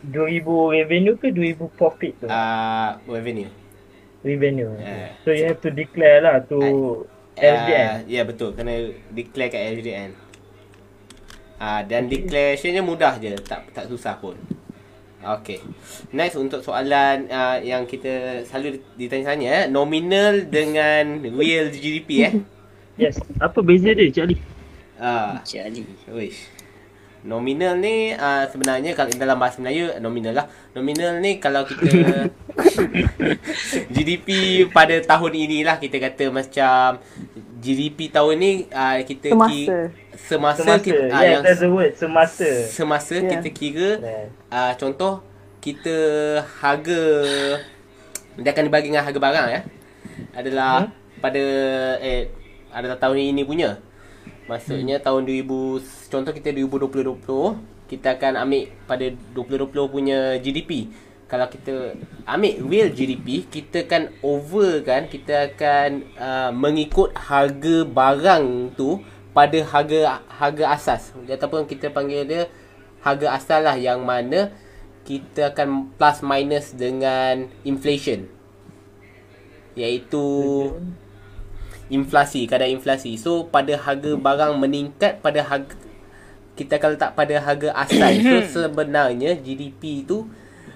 2000 revenue ke 2000 profit tu? uh, revenue. revenue. Yeah. So you have to declare lah to LDN. Uh, ya yeah, betul kena declare kat LDN. Ah uh, dan declarationnya mudah je, tak tak susah pun. Okay. Next untuk soalan uh, yang kita selalu ditanya-tanya eh, nominal dengan real GDP eh. Yes. Apa beza dia Cik Ali? Ah, Cik Ali. Wish. Nominal ni uh, sebenarnya kalau dalam bahasa Melayu nominal lah. Nominal ni kalau kita GDP pada tahun inilah kita kata macam GDP tahun ni uh, kita Semasa. ki, semasa, Semasa. kita ah, yeah, that's the word. Semasa. semasa Yeah. kita kira Yeah. uh, contoh kita harga dia akan dibagi dengan harga barang ya adalah Hmm? pada eh adalah tahun ini punya maksudnya hmm. tahun 2000 contoh kita 2020 kita akan ambil pada 2020 punya GDP kalau kita ambil real GDP kita kan over kan kita akan uh, mengikut harga barang tu pada harga harga asas. Ataupun kita panggil dia harga asal lah yang mana kita akan plus minus dengan inflation. Iaitu inflasi kadar inflasi. So pada harga barang meningkat pada harga kita kalau tak pada harga asal. So sebenarnya GDP tu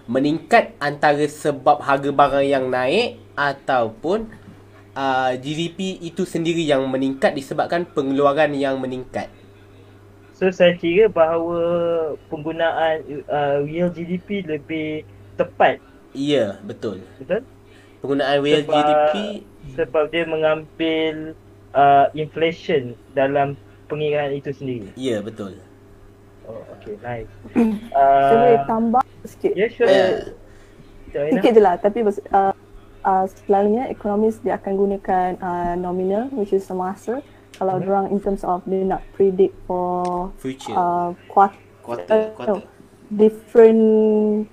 meningkat antara sebab harga barang yang naik ataupun uh, GDP itu sendiri yang meningkat disebabkan pengeluaran yang meningkat So saya kira bahawa penggunaan uh, real GDP lebih tepat. Ya, betul. Betul? Penggunaan real Sebab- GDP Sebab dia mengambil uh, inflation dalam pengiraan itu sendiri. Ya, betul. Okay, nice. Saya boleh Uh, tambah sikit. yeah, sure. Aina. Sikit je lah tapi uh, uh, selalunya ekonomis dia akan gunakan uh, nominal which is semasa kalau Hmm. orang in terms of dia nak predict for Future. uh, quarter, Quarter, quarter. no, different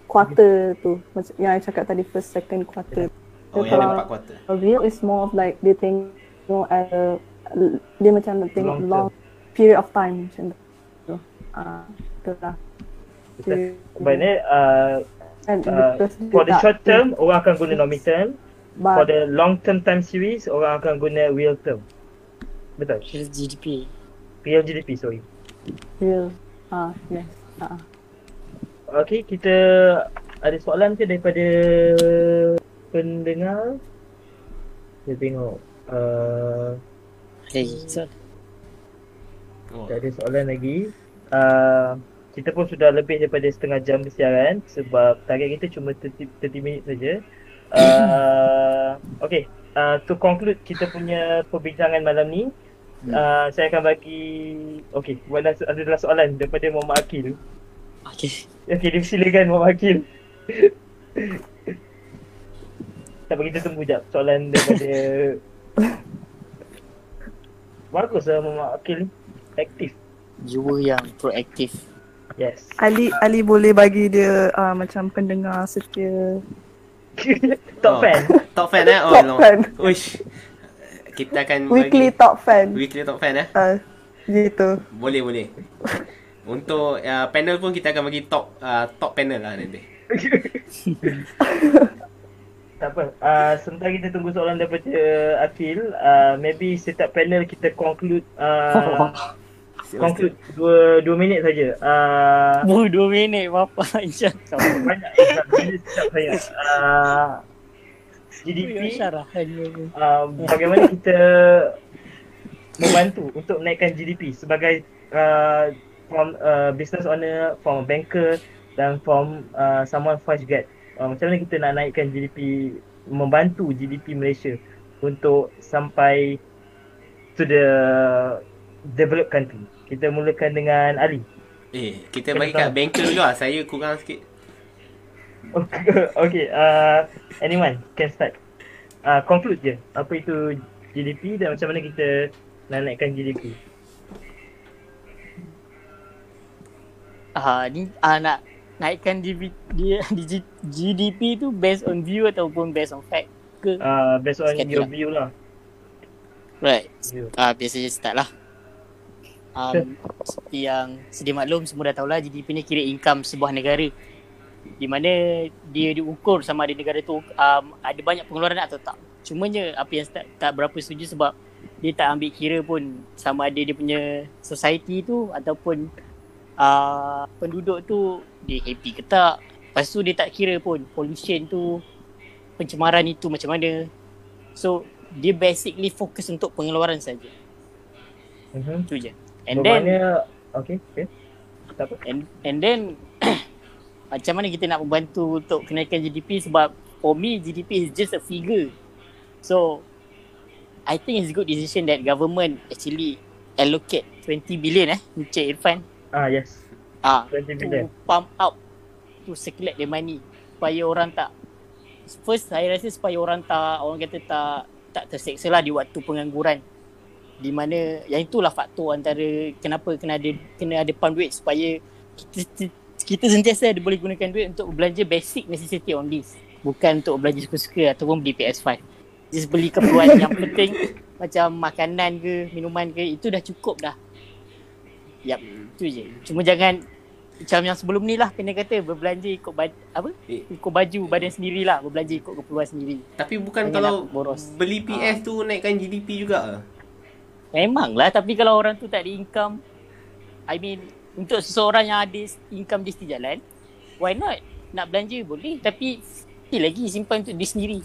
quarter tu macam yang I cakap tadi first second quarter Oh, So, yang ada empat quarter. real is more of like dia tengok as a, dia macam tengok Long long, period of time macam tu ah betul lah Betul. Maknanya uh, And uh, for the short term orang akan guna nominal, for but the long term time series orang akan guna real term. Betul. Real GDP. Real GDP sorry. real ah yes ah Okay, kita ada soalan ke daripada pendengar? Kita tengok. Uh, Hey, so, Oh. tak ada soalan lagi. Uh, kita pun sudah lebih daripada setengah jam bersiaran sebab target kita cuma 30, 30 minit saja. Uh, okay, uh, to conclude kita punya perbincangan malam ni, uh, saya akan bagi, okay, ada adalah soalan daripada Muhammad Akil. okay. Okay, dipersilakan Muhammad Akil. tak bagi kita tunggu jap soalan daripada Bagus lah Muhammad Akil Aktif Jiwa yang proaktif. Yes Ali Ali boleh bagi dia uh, macam pendengar setia. Top Oh. fan Top fan eh? Oh, Top no. fan. Uish. Kita akan weekly bagi top fan weekly top fan eh? Uh, gitu. Boleh, boleh. Untuk uh, panel pun kita akan bagi top uh, top panel lah nanti. Tak apa uh, Sementara kita tunggu soalan daripada Akil uh, Maybe setiap panel kita conclude uh, Conclude dua, dua minit saja uh, Baru dua minit berapa je kau. Banyak setiap saya uh, GDP uh, bagaimana kita membantu untuk menaikkan GDP sebagai uh, from uh, business owner, from a banker dan from uh, someone fresh grad. Uh, macam mana kita nak naikkan GDP, membantu GDP Malaysia untuk sampai to the developed country. Kita mulakan dengan Ali. Eh, kita bagi kat banker dulu lah. Saya kurang sikit. okay, uh, anyone can start. Uh, conclude je apa itu GDP dan macam mana kita nak naikkan GDP. Ah ni ah nak naikkan GDP, dia, di- GDP tu based on view ataupun based on fact ke? Uh, based on Sikit your lah. view lah. Right. Ah biasanya start lah. Um, seperti yang sedia maklum semua dah tahulah GDP ni kira income sebuah negara di mana dia diukur sama ada negara tu um, ada banyak pengeluaran atau tak. Cumanya apa yang tak, tak berapa setuju sebab dia tak ambil kira pun sama ada dia punya society tu ataupun uh, penduduk tu dia happy ke tak. Lepas tu dia tak kira pun pollution tu pencemaran itu macam mana. So dia basically fokus untuk pengeluaran saja. Mhm. Itu je. And then okay, okay. Apa. and and then macam mana kita nak membantu untuk kenaikan GDP sebab for me GDP is just a figure. So I think it's good decision that government actually allocate 20 billion eh Encik Irfan Ah, yes. ah 20 billion. to pump out to circulate the money supaya orang tak first saya rasa supaya orang tak orang kata tak tak terseksa lah di waktu pengangguran di mana yang itulah faktor antara kenapa kena ada kena ada pump duit supaya kita kita sentiasa ada boleh gunakan duit untuk belanja basic necessity on this bukan untuk belanja suka-suka ataupun beli PS5 just beli keperluan yang penting macam makanan ke minuman ke itu dah cukup dah Yap, tu je. Cuma jangan macam yang sebelum ni lah kena kata berbelanja ikut bad, apa? Eh. Ikut baju badan sendiri lah, berbelanja ikut keperluan sendiri. Tapi bukan Jangan kalau boros. beli PS tu naikkan GDP juga ke? Memang lah tapi kalau orang tu tak ada income I mean untuk seseorang yang ada income dia sendiri jalan why not? Nak belanja boleh tapi still lagi simpan untuk diri sendiri.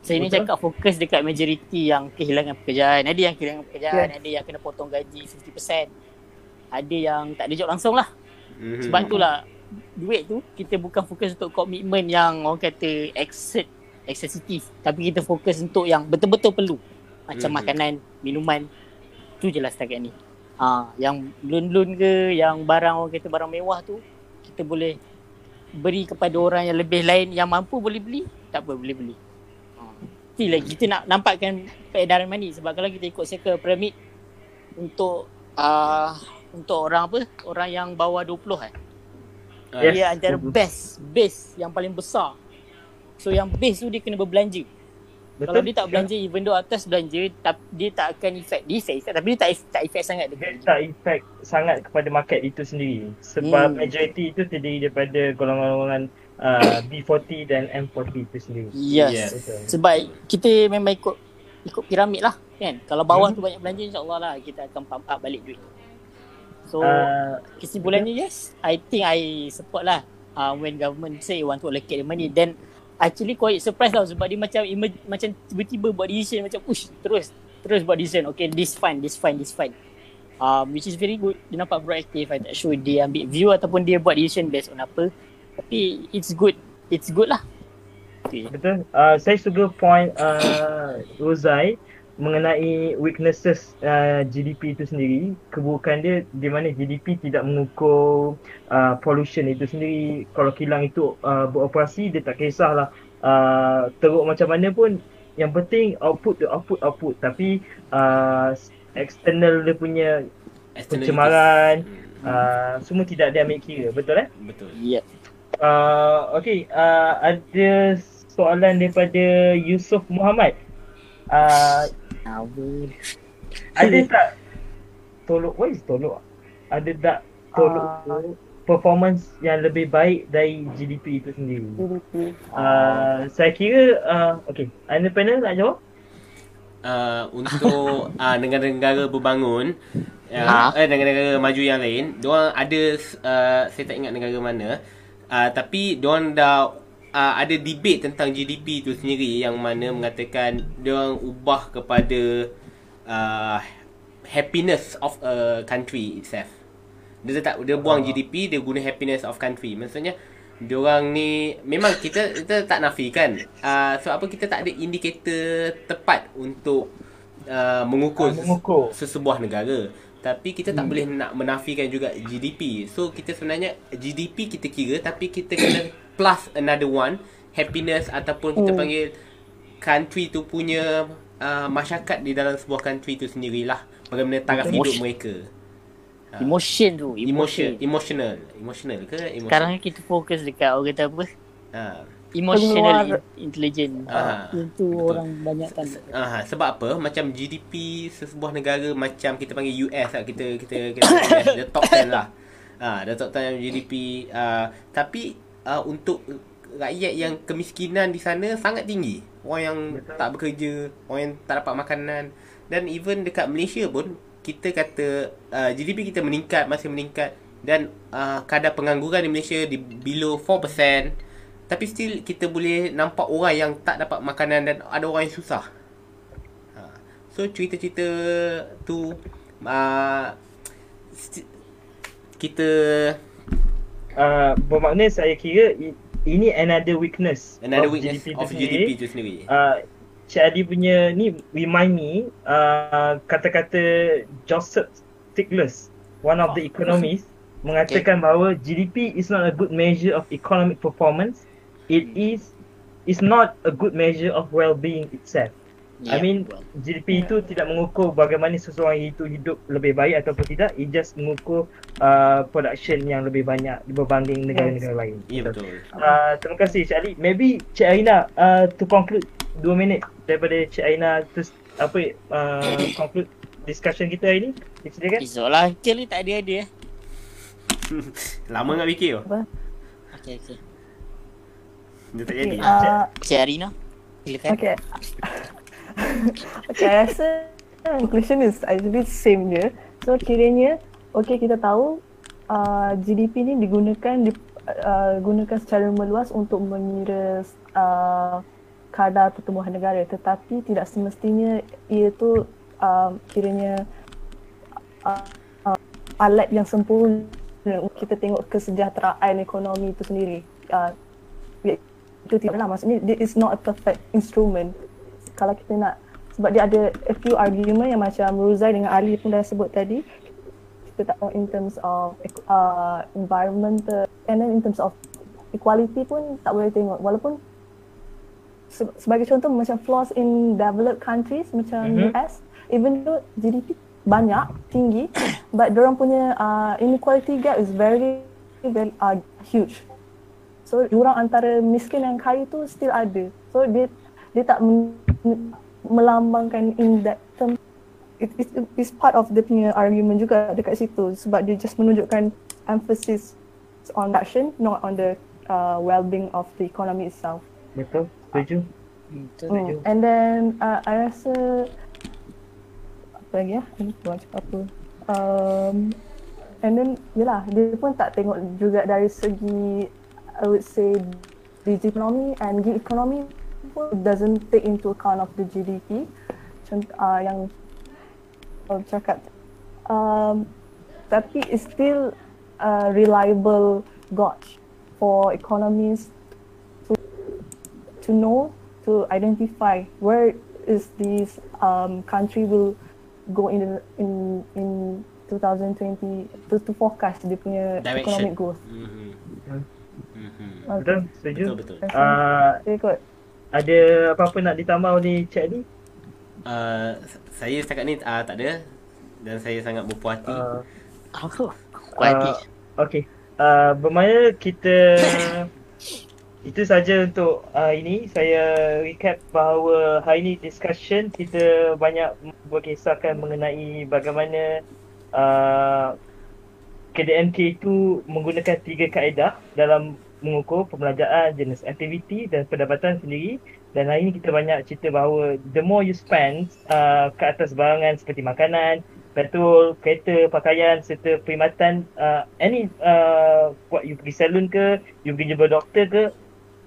Saya ni Betul. cakap fokus dekat majoriti yang kehilangan pekerjaan. Ada yang kehilangan pekerjaan, ada yang kena potong gaji 50%. Ada yang tak ada job langsung lah. Mhm. Sebab itulah duit tu kita bukan fokus untuk komitmen yang orang kata exceed excessive tapi kita fokus untuk yang betul-betul perlu macam Mhm. makanan, minuman tu je lah setakat ni. Ah, yang loan-loan ke, yang barang orang kata barang mewah tu kita boleh beri kepada orang yang lebih lain yang mampu boleh beli, tak apa boleh beli. Still lagi kita nak nampakkan peredaran money sebab kalau kita ikut circle pyramid untuk ah untuk orang apa? Orang yang bawah 20 eh. Ah, Yes. Dia antara best, base yang paling besar. So yang base tu dia kena berbelanja. Betul? Kalau dia tak belanja even though atas belanja tapi dia tak akan effect. Dia effect, effect tapi dia tak tak effect sangat dia dekat tak effect sangat kepada market itu sendiri sebab Hmm. majority itu terdiri daripada golongan-golongan uh, B40 dan M40 itu sendiri. Yes. Yes. Betul. Sebab kita memang ikut ikut piramid lah kan. Kalau bawah Hmm. tu banyak belanja insyaAllah lah kita akan pump up balik duit. So Uh, kesimpulannya yes, I think I support lah uh, when government say want to allocate the money then actually quite surprise lah sebab dia macam emer- macam tiba-tiba buat decision macam ush terus terus buat decision. Okay this fine this fine this fine. Um, which is very good. Dia nampak proactive. I tak sure dia ambil view ataupun dia buat decision based on apa. Tapi it's good. It's good lah. Okay. betul. Uh, saya suka point uh, Rozai mengenai weaknesses uh, GDP itu sendiri. Keburukan dia di mana GDP tidak mengukur uh, pollution itu sendiri. Kalau kilang itu uh, beroperasi dia tak kisahlah uh, teruk macam mana pun yang penting output tu output output tapi uh, external dia punya pencemaran Hmm, uh, semua tidak dia ambil kira betul eh Betul. yeah. Uh, okay, uh, ada soalan daripada Yusof Muhammad. Uh, apa ada tak tolok, what is tolok? Ada tak tolok Ah. performance yang lebih baik dari GDP itu sendiri? GDP. Uh, saya kira, uh, okay, anda panel nak jawab? uh, untuk uh, negara-negara berbangun uh, eh, negara-negara maju yang lain diorang ada uh, saya tak ingat negara mana uh, tapi diorang dah uh, ada debate tentang GDP tu sendiri yang mana mengatakan diorang ubah kepada uh, happiness of a country itself. Dia tak dia buang GDP dia guna happiness of country. Maksudnya diorang ni memang kita kita tak nafikan. Uh, sebab apa kita tak ada indikator tepat untuk uh, mengukur, Ah, mengukur. sesebuah negara. Tapi kita tak boleh nak menafikan juga GDP. So kita sebenarnya GDP kita kira tapi kita kena plus another one happiness ataupun kita Hmm. panggil country tu punya uh, masyarakat di dalam sebuah country tu sendirilah. Bagaimana taraf Betul. hidup Emotion. mereka. Ha. Emotion tu. Emotion, Emotion. emotional. Emotional ke? Emotion. Sekarang kita fokus dekat orang kata apa? ha. Emotional in- intelligent. Ah, Itu betul. orang banyak kan. Ah, sebab apa? Macam GDP sebuah negara macam kita panggil US lah. Kita kita kita US, the top 10 lah. Ah, the top 10 GDP ah tapi ah, untuk rakyat yang kemiskinan di sana sangat tinggi. Orang yang tak bekerja, orang yang tak dapat makanan dan even dekat Malaysia pun kita kata ah, GDP kita meningkat, masih meningkat dan ah, kadar pengangguran di Malaysia di below 4%. Tapi still kita boleh nampak orang yang tak dapat makanan dan ada orang yang susah. Ha. So cerita-cerita tu uh, kita Uh, bermakna saya kira i- ini another weakness another of weakness GDP of tu GDP sendiri. tu sendiri. Uh, Cik Adi punya ni remind me uh, kata-kata Joseph Stiglitz, one of the economists, mengatakan bahawa GDP is not a good measure of economic performance. It is is not a good measure of well-being itself. I Yeah, mean well. GDP itu tidak mengukur bagaimana seseorang itu hidup lebih baik ataupun tidak. It just mengukur uh, production yang lebih banyak berbanding negara-negara lain. Ya betul. Uh, terima kasih Cik Ali. Maybe Cik Aina uh, to conclude 2 minit daripada Cik Aina to apa uh, conclude discussion kita hari ni. Silakan. Esok lah. Kira tak ada-ada eh. Lama nak fikir tu. Okay, okay. Dia tak Okay, jadi. uh, Cik Arina. Silakan. okay. okay, I rasa conclusion is actually same je. So kiranya, okay kita tahu uh, GDP ni digunakan di, uh, gunakan secara meluas untuk mengira uh, kadar pertumbuhan negara tetapi tidak semestinya ia tu uh, kiranya uh, uh, alat yang sempurna untuk kita tengok kesejahteraan ekonomi itu sendiri. Uh, itu tidak lah maksudnya it is not a perfect instrument kalau kita nak sebab dia ada a few argument yang macam Ruzai dengan Ali pun dah sebut tadi kita tak tahu in terms of uh, environmental and then in terms of equality pun tak boleh tengok walaupun se- sebagai contoh macam flaws in developed countries macam Mhm. US even though GDP banyak tinggi but orang punya uh, inequality gap is very very uh, huge So jurang antara miskin dan kaya tu still ada. So dia dia tak men, melambangkan in that term. It, it, it's part of dia punya argument juga dekat situ sebab dia just menunjukkan emphasis on action not on the uh, well-being of the economy itself. Betul. Setuju. Betul. Hmm. And then uh, I rasa apa lagi ya? Ini cakap apa? Um, and then yelah dia pun tak tengok juga dari segi I would say the economy and gig economy pun doesn't take into account of the GDP. Contoh uh, yang uh, cakap um, tapi it's still a reliable gauge for economies to know to identify where is this um, country will go in the, in in 2020 to, to forecast dia punya Direction. economic growth. Mhm. Hmm. Mhm. Betul. Setuju. Betul betul. Uh, Saya ikut. Ada apa-apa nak ditambah oleh Cik Adi? Uh, saya setakat ni uh, tak ada dan saya sangat berpuas hati. Uh, Apa? Kuati. Okey. Uh, bermakna kita itu saja untuk uh, ini saya recap bahawa hari ini discussion kita banyak berkisahkan mengenai bagaimana uh, KDMK itu menggunakan tiga kaedah dalam mengukur pembelajaran, jenis aktiviti dan pendapatan sendiri dan hari ini kita banyak cerita bahawa the more you spend uh, ke atas barangan seperti makanan, petrol, kereta, pakaian serta perkhidmatan uh, any uh, buat you pergi salon ke, you pergi jumpa doktor ke,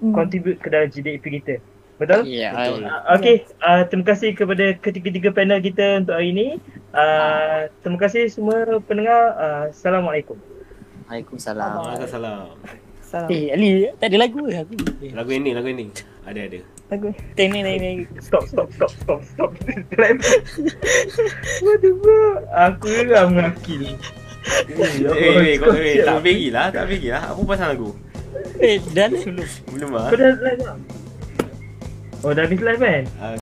Hmm. contribute ke dalam GDP kita. Betul? Ya. Betul. Uh, okay, uh, terima kasih kepada ketiga-tiga panel kita untuk hari ini. Uh, terima kasih semua pendengar. Uh, Assalamualaikum. Waalaikumsalam. Waalaikumsalam. Salam. Eh Ali tak ada lagu ke aku? Eh, Lagu ini, lagu ini. Ada ada. Lagu. Teng ni ni ni. Stop, stop, stop, stop, stop. Clap. What the fuck? Aku geram dengan Akil. Eh, eh, kau eh, tak bagi lah, tak bagi lah. Apa pasal lagu? Eh dah lah belum. Belum ah. Kau dah live tak? Oh, dah habis live kan? Ah,